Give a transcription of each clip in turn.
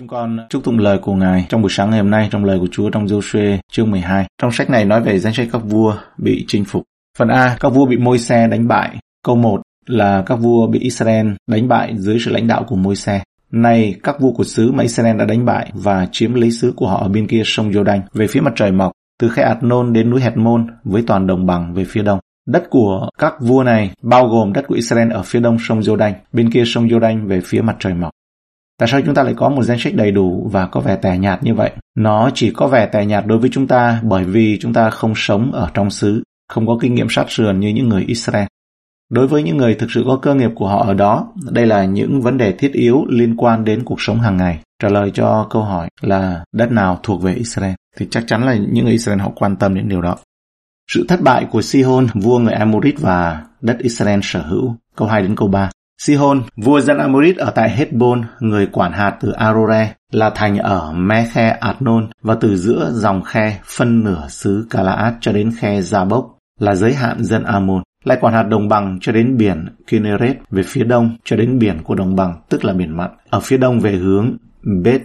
Chúng con chúc tụng lời của Ngài trong buổi sáng ngày hôm nay trong lời của Chúa trong Joshua chương 12. Trong sách này nói về danh sách các vua bị chinh phục. Phần A, các vua bị môi xe đánh bại. Câu 1 là các vua bị Israel đánh bại dưới sự lãnh đạo của môi xe. Này, các vua của xứ mà Israel đã đánh bại và chiếm lấy xứ của họ ở bên kia sông Giô-đanh về phía mặt trời mọc, từ Khe-ạt-nôn đến núi Hẹt-môn với toàn đồng bằng về phía đông. Đất của các vua này bao gồm đất của Israel ở phía đông sông Giô-đanh bên kia sông Giô-đanh về phía mặt trời mọc. Tại sao chúng ta lại có một danh sách đầy đủ và có vẻ tẻ nhạt như vậy? Nó chỉ có vẻ tẻ nhạt đối với chúng ta bởi vì chúng ta không sống ở trong xứ, không có kinh nghiệm sát sườn như những người Israel. Đối với những người thực sự có cơ nghiệp của họ ở đó, đây là những vấn đề thiết yếu liên quan đến cuộc sống hàng ngày. Trả lời cho câu hỏi là đất nào thuộc về Israel thì chắc chắn là những người Israel họ quan tâm đến điều đó. Sự thất bại của Sihon, vua người Amorit và đất Israel sở hữu. Câu 2 đến câu 3. Sihon, vua dân Amorit ở tại Hezbon, người quản hạt từ Arore, là thành ở mé khe Adnon và từ giữa dòng khe phân nửa xứ Calaat cho đến khe Jabok là giới hạn dân Amon lại quản hạt đồng bằng cho đến biển Kinneret về phía đông cho đến biển của đồng bằng, tức là biển mặn. Ở phía đông về hướng Bet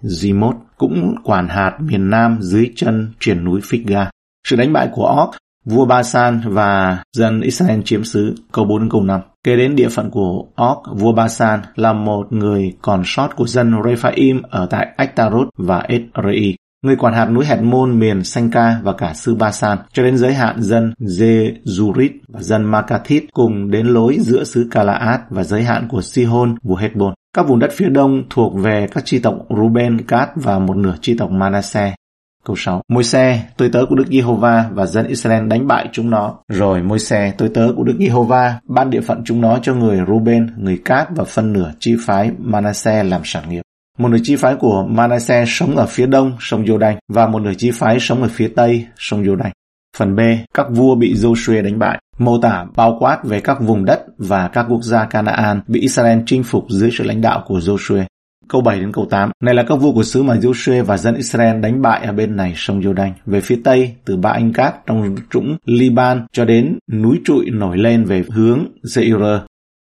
Zimot cũng quản hạt miền nam dưới chân triển núi Figa. Sự đánh bại của Og, vua Basan và dân Israel chiếm xứ, câu 4 câu 5. Kế đến địa phận của Og, vua Basan là một người còn sót của dân Rephaim ở tại Ektarot và Edrei người quản hạt núi Hẹt Môn miền Sanka và cả xứ Basan, cho đến giới hạn dân Jezurit và dân Makathit cùng đến lối giữa xứ Kalaat và giới hạn của Sihon, vua Hezbon. Các vùng đất phía đông thuộc về các chi tộc Ruben, Gad và một nửa chi tộc Manasseh. Câu 6. Môi xe, tôi tớ của Đức Giê-hô-va và dân Israel đánh bại chúng nó. Rồi môi xe, tôi tớ của Đức Giê-hô-va ban địa phận chúng nó cho người Ruben, người Cát và phân nửa chi phái Manasseh làm sản nghiệp. Một nửa chi phái của Manasseh sống ở phía đông sông Jordan và một nửa chi phái sống ở phía tây sông Jordan. Phần B, các vua bị Joshua đánh bại, mô tả bao quát về các vùng đất và các quốc gia Canaan bị Israel chinh phục dưới sự lãnh đạo của Joshua. Câu 7 đến câu 8. Này là các vua của xứ mà Joshua và dân Israel đánh bại ở bên này sông Jordan, về phía tây từ Ba Anh Cát trong trũng Liban cho đến núi trụi nổi lên về hướng Seir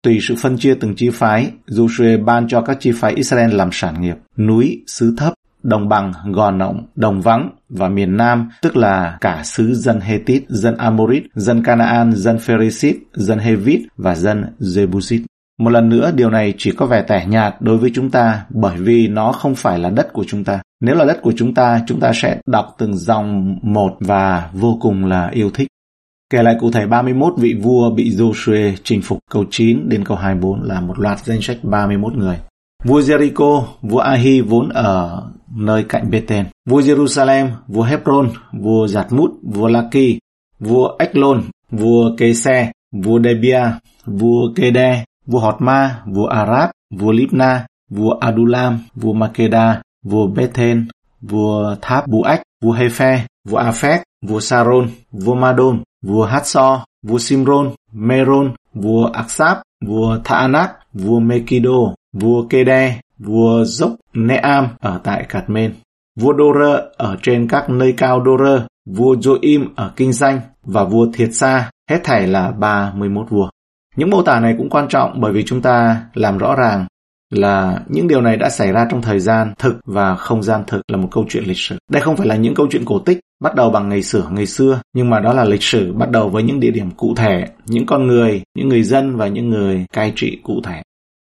Tùy sự phân chia từng chi phái, Joshua ban cho các chi phái Israel làm sản nghiệp, núi, xứ thấp, đồng bằng, gò nộng, đồng vắng và miền Nam, tức là cả xứ dân Hethit, dân Amorit, dân Canaan, dân Pharisip, dân Hevit và dân Jebusit. Một lần nữa, điều này chỉ có vẻ tẻ nhạt đối với chúng ta bởi vì nó không phải là đất của chúng ta. Nếu là đất của chúng ta, chúng ta sẽ đọc từng dòng một và vô cùng là yêu thích. Kể lại cụ thể 31 vị vua bị Joshua chinh phục câu 9 đến câu 24 là một loạt danh sách 31 người. Vua Jericho, vua Ahi vốn ở nơi cạnh Bethel, vua Jerusalem, vua Hebron, vua Giatmut, vua Laki, vua Eklon, vua Kese, vua Debia, vua Kede, vua hột ma, vua Arad, vua Libna, vua Adulam, vua Makeda, vua bethen, vua Tháp Buach, vua Hefe, vua Afek, vua Saron, vua Madon, vua Hatso, vua Simron, Meron, vua Aksap, vua Thaanak, vua Mekido, vua Kede, vua Dốc Neam ở tại Cạt Mên, vua Dore ở trên các nơi cao Dore, vua Joim ở Kinh Danh và vua Thiệt Sa, hết thảy là 31 vua. Những mô tả này cũng quan trọng bởi vì chúng ta làm rõ ràng là những điều này đã xảy ra trong thời gian thực và không gian thực là một câu chuyện lịch sử. Đây không phải là những câu chuyện cổ tích bắt đầu bằng ngày xưa ngày xưa, nhưng mà đó là lịch sử bắt đầu với những địa điểm cụ thể, những con người, những người dân và những người cai trị cụ thể.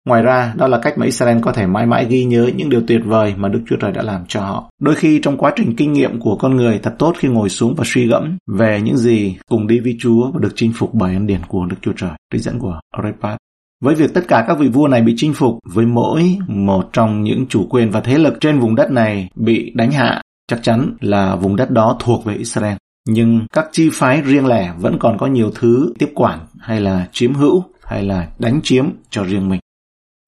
Ngoài ra, đó là cách mà Israel có thể mãi mãi ghi nhớ những điều tuyệt vời mà Đức Chúa Trời đã làm cho họ. Đôi khi trong quá trình kinh nghiệm của con người thật tốt khi ngồi xuống và suy gẫm về những gì cùng đi với Chúa và được chinh phục bởi ân điển của Đức Chúa Trời. Trích dẫn của Repat. Với việc tất cả các vị vua này bị chinh phục, với mỗi một trong những chủ quyền và thế lực trên vùng đất này bị đánh hạ, chắc chắn là vùng đất đó thuộc về Israel. Nhưng các chi phái riêng lẻ vẫn còn có nhiều thứ tiếp quản hay là chiếm hữu hay là đánh chiếm cho riêng mình.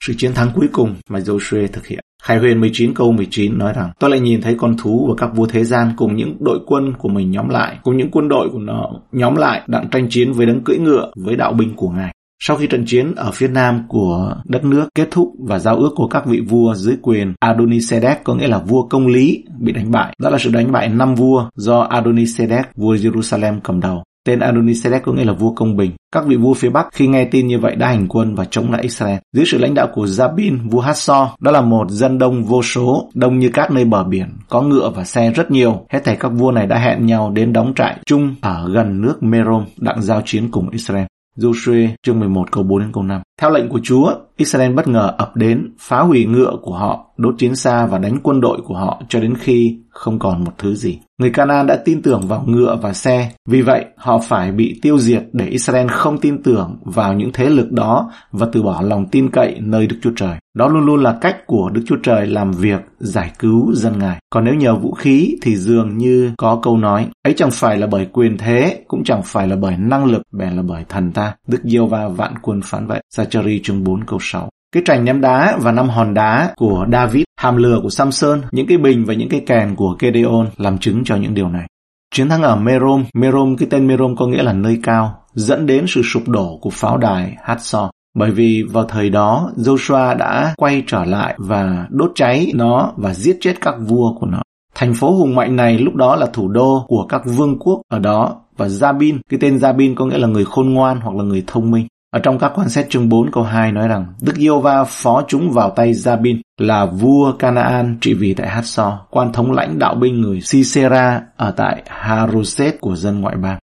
Sự chiến thắng cuối cùng mà Joshua thực hiện. Khải huyền 19 câu 19 nói rằng Tôi lại nhìn thấy con thú và các vua thế gian cùng những đội quân của mình nhóm lại, cùng những quân đội của nó nhóm lại đặng tranh chiến với đấng cưỡi ngựa với đạo binh của Ngài. Sau khi trận chiến ở phía nam của đất nước kết thúc và giao ước của các vị vua dưới quyền Adonisedek có nghĩa là vua công lý bị đánh bại. Đó là sự đánh bại năm vua do Adonisedek vua Jerusalem cầm đầu. Tên Adonisedek có nghĩa là vua công bình. Các vị vua phía Bắc khi nghe tin như vậy đã hành quân và chống lại Israel. Dưới sự lãnh đạo của Jabin, vua Hassor, đó là một dân đông vô số, đông như các nơi bờ biển, có ngựa và xe rất nhiều. Hết thảy các vua này đã hẹn nhau đến đóng trại chung ở gần nước Merom, đặng giao chiến cùng Israel. Joshua chương 11 câu 4 đến câu 5. Theo lệnh của Chúa, Israel bất ngờ ập đến, phá hủy ngựa của họ, đốt chiến xa và đánh quân đội của họ cho đến khi không còn một thứ gì. Người Canaan đã tin tưởng vào ngựa và xe, vì vậy họ phải bị tiêu diệt để Israel không tin tưởng vào những thế lực đó và từ bỏ lòng tin cậy nơi Đức Chúa Trời. Đó luôn luôn là cách của Đức Chúa Trời làm việc giải cứu dân Ngài. Còn nếu nhờ vũ khí thì dường như có câu nói, ấy chẳng phải là bởi quyền thế, cũng chẳng phải là bởi năng lực, bèn là bởi thần ta. Đức Diêu va vạn quân phán vậy. Zachary chương 4 câu 6 cái trành ném đá và năm hòn đá của David, hàm lửa của Samson, những cái bình và những cái kèn của Gedeon làm chứng cho những điều này. Chiến thắng ở Merom, Merom cái tên Merom có nghĩa là nơi cao, dẫn đến sự sụp đổ của pháo đài Hatsor, Bởi vì vào thời đó, Joshua đã quay trở lại và đốt cháy nó và giết chết các vua của nó. Thành phố hùng mạnh này lúc đó là thủ đô của các vương quốc ở đó và Jabin, cái tên Jabin có nghĩa là người khôn ngoan hoặc là người thông minh. Ở trong các quan xét chương 4 câu 2 nói rằng Đức Giê va phó chúng vào tay Jabin là vua Canaan trị vì tại Hatzor, quan thống lãnh đạo binh người Sisera ở tại Haruset của dân ngoại bang.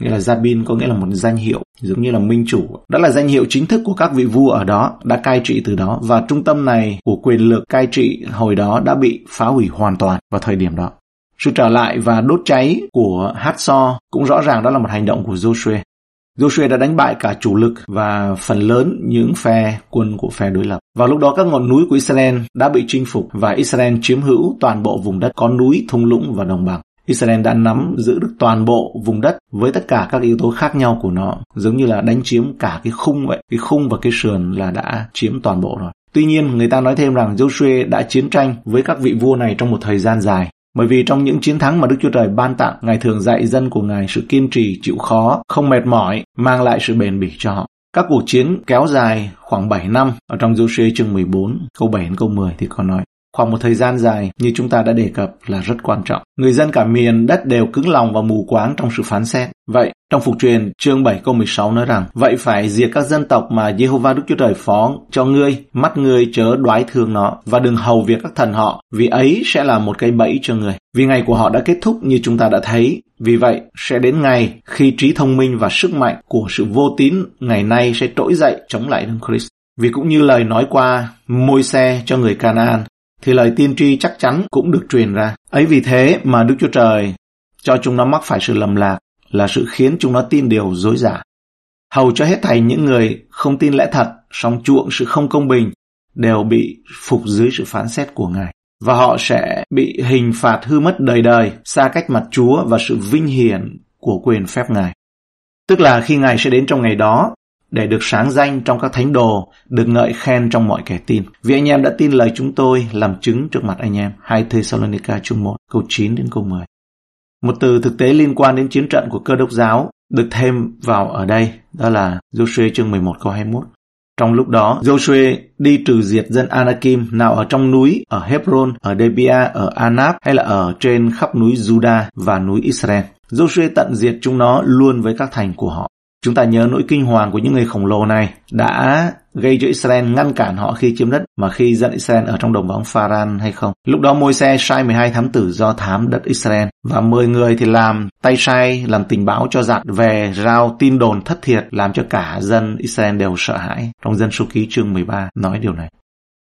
Nghĩa là Jabin có nghĩa là một danh hiệu, giống như là minh chủ. Đó là danh hiệu chính thức của các vị vua ở đó, đã cai trị từ đó. Và trung tâm này của quyền lực cai trị hồi đó đã bị phá hủy hoàn toàn vào thời điểm đó. Sự trở lại và đốt cháy của Hatzor cũng rõ ràng đó là một hành động của Joshua. Joshua đã đánh bại cả chủ lực và phần lớn những phe quân của phe đối lập. Vào lúc đó các ngọn núi của Israel đã bị chinh phục và Israel chiếm hữu toàn bộ vùng đất có núi, thung lũng và đồng bằng. Israel đã nắm giữ được toàn bộ vùng đất với tất cả các yếu tố khác nhau của nó, giống như là đánh chiếm cả cái khung vậy. Cái khung và cái sườn là đã chiếm toàn bộ rồi. Tuy nhiên, người ta nói thêm rằng Joshua đã chiến tranh với các vị vua này trong một thời gian dài bởi vì trong những chiến thắng mà Đức Chúa Trời ban tặng, Ngài thường dạy dân của Ngài sự kiên trì, chịu khó, không mệt mỏi, mang lại sự bền bỉ cho họ. Các cuộc chiến kéo dài khoảng 7 năm ở trong Joshua chương 14, câu 7 đến câu 10 thì có nói khoảng một thời gian dài như chúng ta đã đề cập là rất quan trọng. Người dân cả miền đất đều cứng lòng và mù quáng trong sự phán xét. Vậy, trong phục truyền, chương 7 câu 16 nói rằng, Vậy phải diệt các dân tộc mà Jehovah Đức Chúa Trời phó cho ngươi, mắt ngươi chớ đoái thương nó, và đừng hầu việc các thần họ, vì ấy sẽ là một cây bẫy cho người. Vì ngày của họ đã kết thúc như chúng ta đã thấy, vì vậy sẽ đến ngày khi trí thông minh và sức mạnh của sự vô tín ngày nay sẽ trỗi dậy chống lại Đức Christ. Vì cũng như lời nói qua môi xe cho người Canaan, thì lời tiên tri chắc chắn cũng được truyền ra. Ấy vì thế mà Đức Chúa Trời cho chúng nó mắc phải sự lầm lạc là sự khiến chúng nó tin điều dối giả. Hầu cho hết thảy những người không tin lẽ thật, song chuộng sự không công bình, đều bị phục dưới sự phán xét của Ngài. Và họ sẽ bị hình phạt hư mất đời đời, xa cách mặt Chúa và sự vinh hiển của quyền phép Ngài. Tức là khi Ngài sẽ đến trong ngày đó, để được sáng danh trong các thánh đồ, được ngợi khen trong mọi kẻ tin. Vì anh em đã tin lời chúng tôi làm chứng trước mặt anh em. 2 Thessalonica chương 1, câu 9 đến câu 10. Một từ thực tế liên quan đến chiến trận của cơ đốc giáo được thêm vào ở đây, đó là Joshua chương 11 câu 21. Trong lúc đó, Joshua đi trừ diệt dân Anakim nào ở trong núi, ở Hebron, ở Debia, ở Anab hay là ở trên khắp núi Juda và núi Israel. Joshua tận diệt chúng nó luôn với các thành của họ. Chúng ta nhớ nỗi kinh hoàng của những người khổng lồ này đã gây cho Israel ngăn cản họ khi chiếm đất mà khi dẫn Israel ở trong đồng bằng Pharan hay không. Lúc đó môi xe sai 12 thám tử do thám đất Israel và 10 người thì làm tay sai, làm tình báo cho dặn về rao tin đồn thất thiệt làm cho cả dân Israel đều sợ hãi. Trong dân số ký chương 13 nói điều này.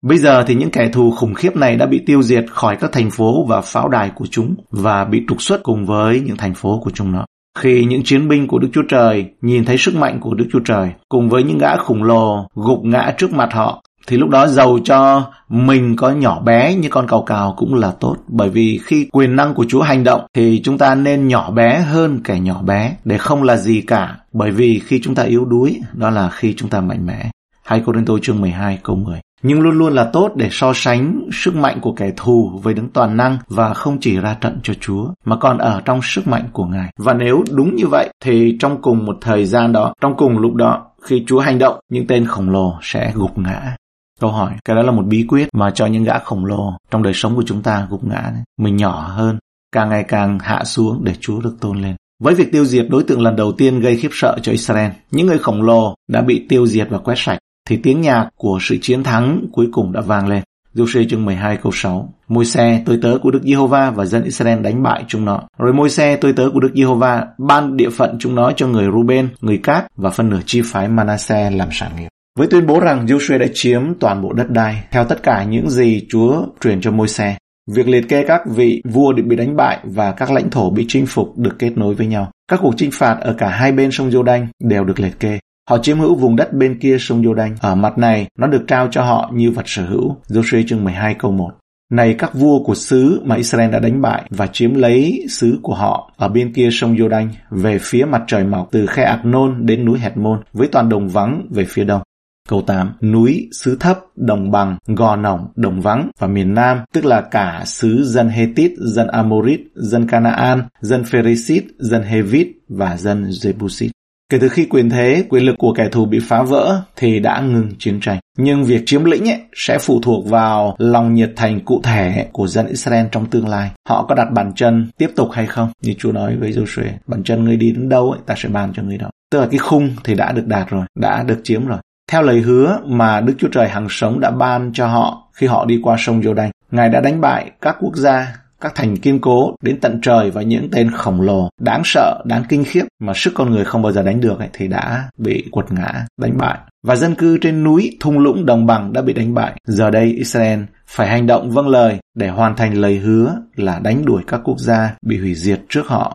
Bây giờ thì những kẻ thù khủng khiếp này đã bị tiêu diệt khỏi các thành phố và pháo đài của chúng và bị trục xuất cùng với những thành phố của chúng nó. Khi những chiến binh của Đức Chúa Trời nhìn thấy sức mạnh của Đức Chúa Trời cùng với những gã khủng lồ gục ngã trước mặt họ, thì lúc đó giàu cho mình có nhỏ bé như con cào cào cũng là tốt. Bởi vì khi quyền năng của Chúa hành động thì chúng ta nên nhỏ bé hơn kẻ nhỏ bé để không là gì cả. Bởi vì khi chúng ta yếu đuối, đó là khi chúng ta mạnh mẽ. 2 Tô chương 12 câu 10 nhưng luôn luôn là tốt để so sánh sức mạnh của kẻ thù với đấng toàn năng và không chỉ ra trận cho Chúa mà còn ở trong sức mạnh của Ngài. Và nếu đúng như vậy thì trong cùng một thời gian đó, trong cùng lúc đó khi Chúa hành động, những tên khổng lồ sẽ gục ngã. Câu hỏi, cái đó là một bí quyết mà cho những gã khổng lồ trong đời sống của chúng ta gục ngã. Mình nhỏ hơn, càng ngày càng hạ xuống để Chúa được tôn lên. Với việc tiêu diệt đối tượng lần đầu tiên gây khiếp sợ cho Israel, những người khổng lồ đã bị tiêu diệt và quét sạch, thì tiếng nhạc của sự chiến thắng cuối cùng đã vang lên. Giô-suê chương 12 câu 6 Môi xe tôi tớ của Đức Giê-hô-va và dân Israel đánh bại chúng nó. Rồi môi xe tôi tớ của Đức Giê-hô-va ban địa phận chúng nó cho người Ruben, người Cát và phân nửa chi phái Manasseh làm sản nghiệp. Với tuyên bố rằng Joshua đã chiếm toàn bộ đất đai theo tất cả những gì Chúa truyền cho môi xe. Việc liệt kê các vị vua bị đánh bại và các lãnh thổ bị chinh phục được kết nối với nhau. Các cuộc chinh phạt ở cả hai bên sông Giô-đanh đều được liệt kê. Họ chiếm hữu vùng đất bên kia sông Giô-đanh. Ở mặt này, nó được trao cho họ như vật sở hữu. Joshua chương 12 câu 1. Này các vua của xứ mà Israel đã đánh bại và chiếm lấy xứ của họ ở bên kia sông Giô-đanh về phía mặt trời mọc từ khe Ạc Nôn đến núi Hẹt Môn với toàn đồng vắng về phía đông. Câu 8. Núi, xứ thấp, đồng bằng, gò nỏng, đồng vắng và miền Nam, tức là cả xứ dân Hethit, dân Amorit, dân Canaan, dân Pheresit, dân Hevit và dân Jebusit. Kể từ khi quyền thế, quyền lực của kẻ thù bị phá vỡ thì đã ngừng chiến tranh. Nhưng việc chiếm lĩnh ấy sẽ phụ thuộc vào lòng nhiệt thành cụ thể của dân Israel trong tương lai. Họ có đặt bàn chân tiếp tục hay không? Như Chúa nói với Joshua, bàn chân ngươi đi đến đâu ấy, ta sẽ ban cho ngươi đó. Tức là cái khung thì đã được đạt rồi, đã được chiếm rồi. Theo lời hứa mà Đức Chúa Trời hằng sống đã ban cho họ khi họ đi qua sông Giô-đanh, Ngài đã đánh bại các quốc gia, các thành kiên cố đến tận trời và những tên khổng lồ đáng sợ, đáng kinh khiếp mà sức con người không bao giờ đánh được ấy, thì đã bị quật ngã, đánh bại. Và dân cư trên núi, thung lũng, đồng bằng đã bị đánh bại. Giờ đây Israel phải hành động vâng lời để hoàn thành lời hứa là đánh đuổi các quốc gia bị hủy diệt trước họ.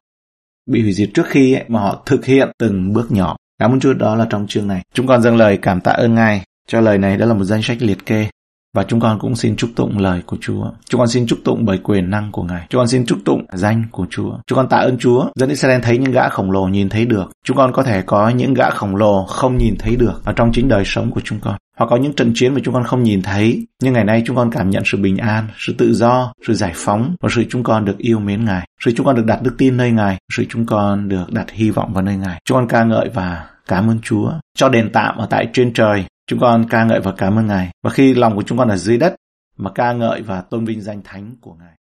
Bị hủy diệt trước khi ấy, mà họ thực hiện từng bước nhỏ. Cảm ơn Chúa đó là trong chương này. Chúng con dâng lời cảm tạ ơn Ngài cho lời này đó là một danh sách liệt kê. Và chúng con cũng xin chúc tụng lời của Chúa. Chúng con xin chúc tụng bởi quyền năng của Ngài. Chúng con xin chúc tụng danh của Chúa. Chúng con tạ ơn Chúa. Dân Israel thấy những gã khổng lồ nhìn thấy được. Chúng con có thể có những gã khổng lồ không nhìn thấy được ở trong chính đời sống của chúng con. Hoặc có những trận chiến mà chúng con không nhìn thấy. Nhưng ngày nay chúng con cảm nhận sự bình an, sự tự do, sự giải phóng và sự chúng con được yêu mến Ngài. Sự chúng con được đặt đức tin nơi Ngài. Sự chúng con được đặt hy vọng vào nơi Ngài. Chúng con ca ngợi và cảm ơn Chúa cho đền tạm ở tại trên trời. Chúng con ca ngợi và cảm ơn Ngài. Và khi lòng của chúng con ở dưới đất, mà ca ngợi và tôn vinh danh thánh của Ngài.